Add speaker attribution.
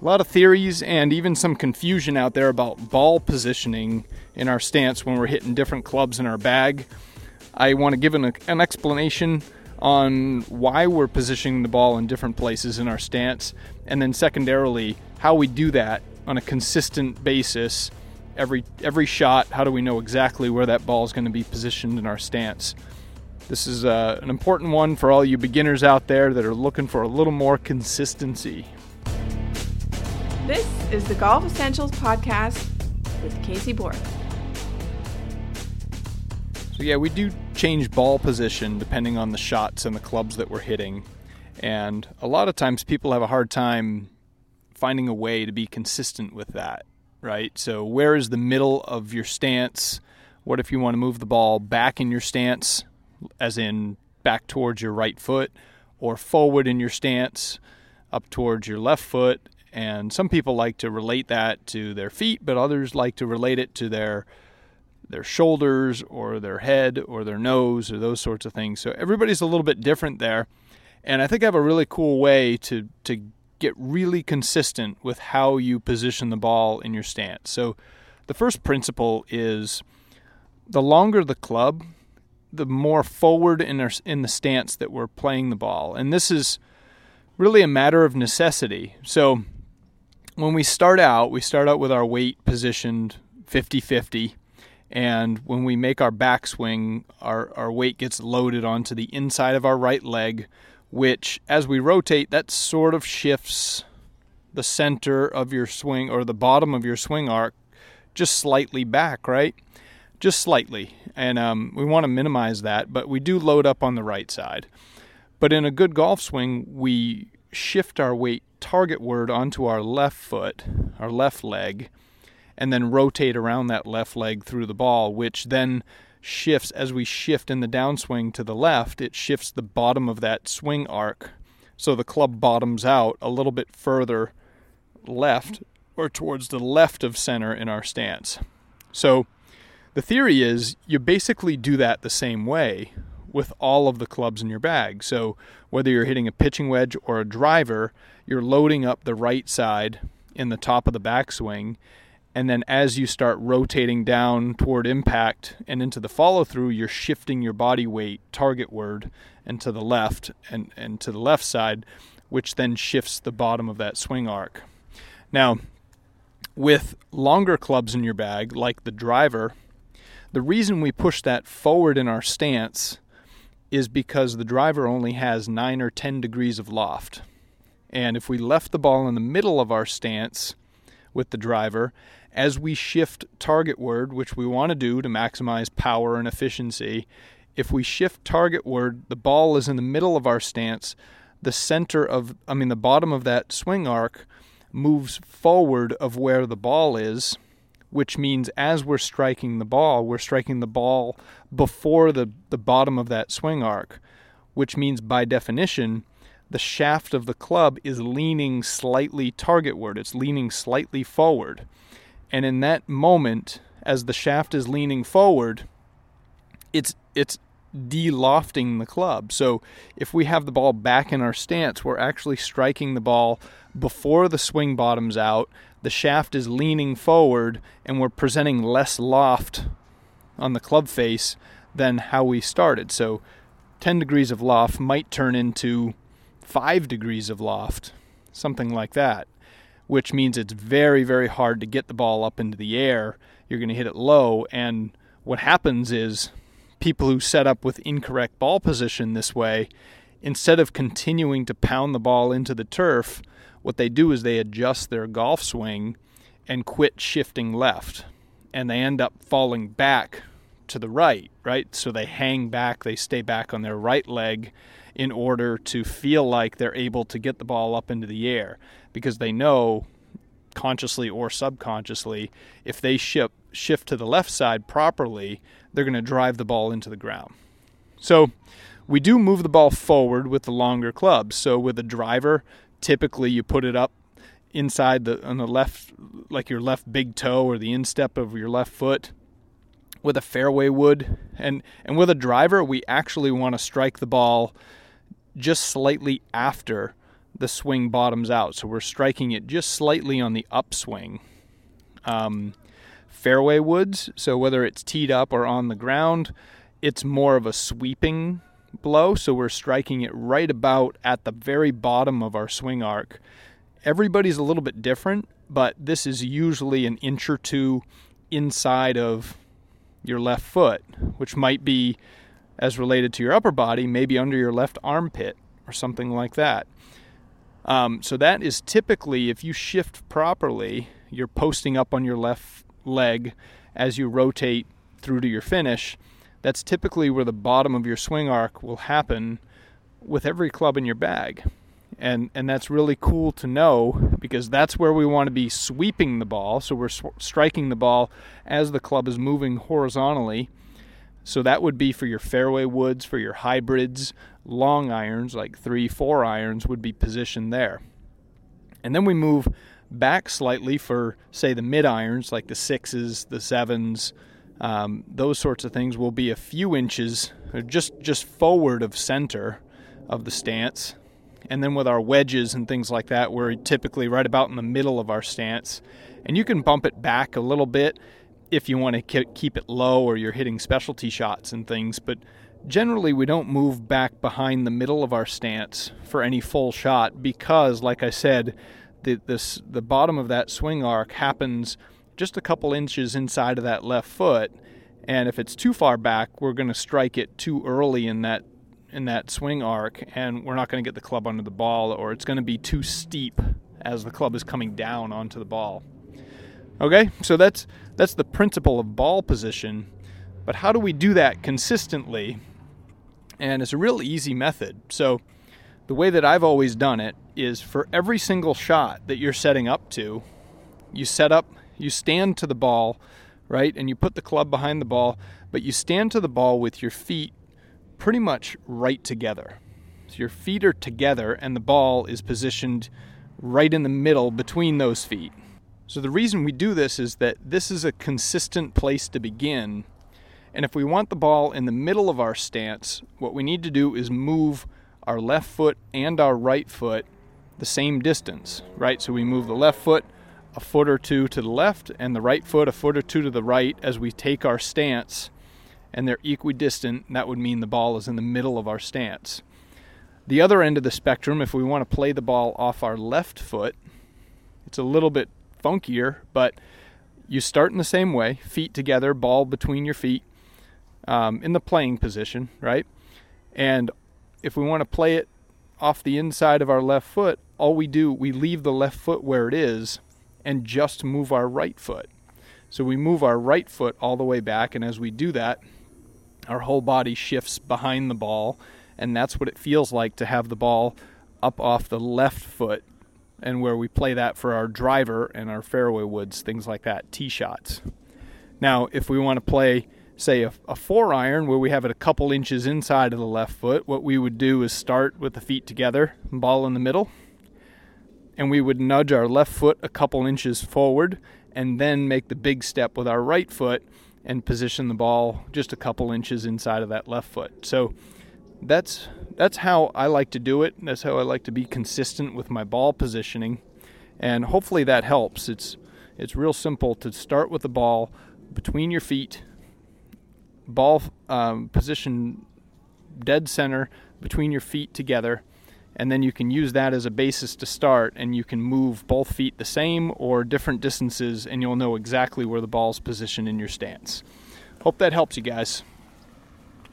Speaker 1: A lot of theories and even some confusion out there about ball positioning in our stance when we're hitting different clubs in our bag. I want to give an, an explanation on why we're positioning the ball in different places in our stance, and then secondarily, how we do that on a consistent basis every every shot. How do we know exactly where that ball is going to be positioned in our stance? This is uh, an important one for all you beginners out there that are looking for a little more consistency.
Speaker 2: This is the Golf Essentials Podcast with Casey Borg.
Speaker 1: So, yeah, we do change ball position depending on the shots and the clubs that we're hitting. And a lot of times people have a hard time finding a way to be consistent with that, right? So, where is the middle of your stance? What if you want to move the ball back in your stance as in back towards your right foot, or forward in your stance up towards your left foot. And some people like to relate that to their feet, but others like to relate it to their their shoulders or their head or their nose or those sorts of things. So everybody's a little bit different there. And I think I have a really cool way to to get really consistent with how you position the ball in your stance. So the first principle is the longer the club, the more forward in our, in the stance that we're playing the ball. And this is really a matter of necessity. So when we start out, we start out with our weight positioned 50-50 and when we make our backswing, our, our weight gets loaded onto the inside of our right leg, which as we rotate, that sort of shifts the center of your swing or the bottom of your swing arc just slightly back, right? Just slightly and um, we want to minimize that, but we do load up on the right side. But in a good golf swing, we shift our weight targetward onto our left foot, our left leg, and then rotate around that left leg through the ball, which then shifts as we shift in the downswing to the left, it shifts the bottom of that swing arc. So the club bottoms out a little bit further left or towards the left of center in our stance. So the theory is you basically do that the same way with all of the clubs in your bag. So whether you're hitting a pitching wedge or a driver, you're loading up the right side in the top of the backswing. And then as you start rotating down toward impact and into the follow through, you're shifting your body weight targetward and to the left and, and to the left side, which then shifts the bottom of that swing arc. Now, with longer clubs in your bag, like the driver, the reason we push that forward in our stance is because the driver only has 9 or 10 degrees of loft. And if we left the ball in the middle of our stance with the driver, as we shift targetward, which we want to do to maximize power and efficiency, if we shift targetward, the ball is in the middle of our stance. The center of, I mean, the bottom of that swing arc moves forward of where the ball is which means as we're striking the ball, we're striking the ball before the, the bottom of that swing arc, which means by definition, the shaft of the club is leaning slightly targetward, it's leaning slightly forward. And in that moment, as the shaft is leaning forward, it's it's de-lofting the club. So if we have the ball back in our stance, we're actually striking the ball before the swing bottoms out the shaft is leaning forward and we're presenting less loft on the club face than how we started. So 10 degrees of loft might turn into 5 degrees of loft, something like that, which means it's very, very hard to get the ball up into the air. You're going to hit it low. And what happens is people who set up with incorrect ball position this way, instead of continuing to pound the ball into the turf, what they do is they adjust their golf swing and quit shifting left. And they end up falling back to the right, right? So they hang back, they stay back on their right leg in order to feel like they're able to get the ball up into the air because they know consciously or subconsciously if they shift shift to the left side properly, they're going to drive the ball into the ground. So we do move the ball forward with the longer clubs. So with a driver, typically you put it up inside the on the left like your left big toe or the instep of your left foot with a fairway wood and and with a driver we actually want to strike the ball just slightly after the swing bottoms out. So we're striking it just slightly on the upswing. Um, fairway woods, so whether it's teed up or on the ground, it's more of a sweeping blow. So we're striking it right about at the very bottom of our swing arc. Everybody's a little bit different, but this is usually an inch or two inside of your left foot, which might be as related to your upper body, maybe under your left armpit or something like that. Um, so that is typically, if you shift properly, you're posting up on your left leg as you rotate through to your finish. That's typically where the bottom of your swing arc will happen with every club in your bag. And, and that's really cool to know because that's where we want to be sweeping the ball. So we're sw- striking the ball as the club is moving horizontally so that would be for your fairway woods, for your hybrids, long irons like three, four irons would be positioned there. And then we move back slightly for, say, the mid irons like the sixes, the sevens, um, those sorts of things will be a few inches, just just forward of center of the stance. And then with our wedges and things like that, we're typically right about in the middle of our stance. And you can bump it back a little bit if you want to keep it low or you're hitting specialty shots and things, but generally we don't move back behind the middle of our stance for any full shot because, like I said, the, this, the bottom of that swing arc happens just a couple inches inside of that left foot. And if it's too far back, we're going to strike it too early in that in that swing arc, and we're not going to get the club under the ball, or it's going to be too steep as the club is coming down onto the ball. Okay, so that's that's the principle of ball position. But how do we do that consistently? And it's a real easy method. So the way that I've always done it is for every single shot that you're setting up to, you set up, you stand to the ball, right? And you put the club behind the ball, but you stand to the ball with your feet pretty much right together. So your feet are together and the ball is positioned right in the middle between those feet. So, the reason we do this is that this is a consistent place to begin. And if we want the ball in the middle of our stance, what we need to do is move our left foot and our right foot the same distance, right? So we move the left foot a foot or two to the left and the right foot a foot or two to the right as we take our stance, and they're equidistant. That would mean the ball is in the middle of our stance. The other end of the spectrum, if we want to play the ball off our left foot, it's a little bit funkier, but you start in the same way, feet together, ball between your feet, um, in the playing position, right? And if we want to play it off the inside of our left foot, all we do, we leave the left foot where it is and just move our right foot. So we move our right foot all the way back, and as we do that, our whole body shifts behind the ball, and that's what it feels like to have the ball up off the left foot and where we play that for our driver and our fairway woods, things like that, tee shots. Now, if we want to play, say, a, a, four iron where we have it a couple inches inside of the left foot, what we would do is start with the feet together, ball in the middle, and we would nudge our left foot a couple inches forward and then make the big step with our right foot and position the ball just a couple inches inside of that left foot. So that's that's how I like to do it. That's how I like to be consistent with my ball positioning, and hopefully that helps. It's it's real simple to start with the ball between your feet, ball um, position dead center between your feet together, and then you can use that as a basis to start, and you can move both feet the same or different distances, and you'll know exactly where the ball's positioned in your stance. Hope that helps you guys.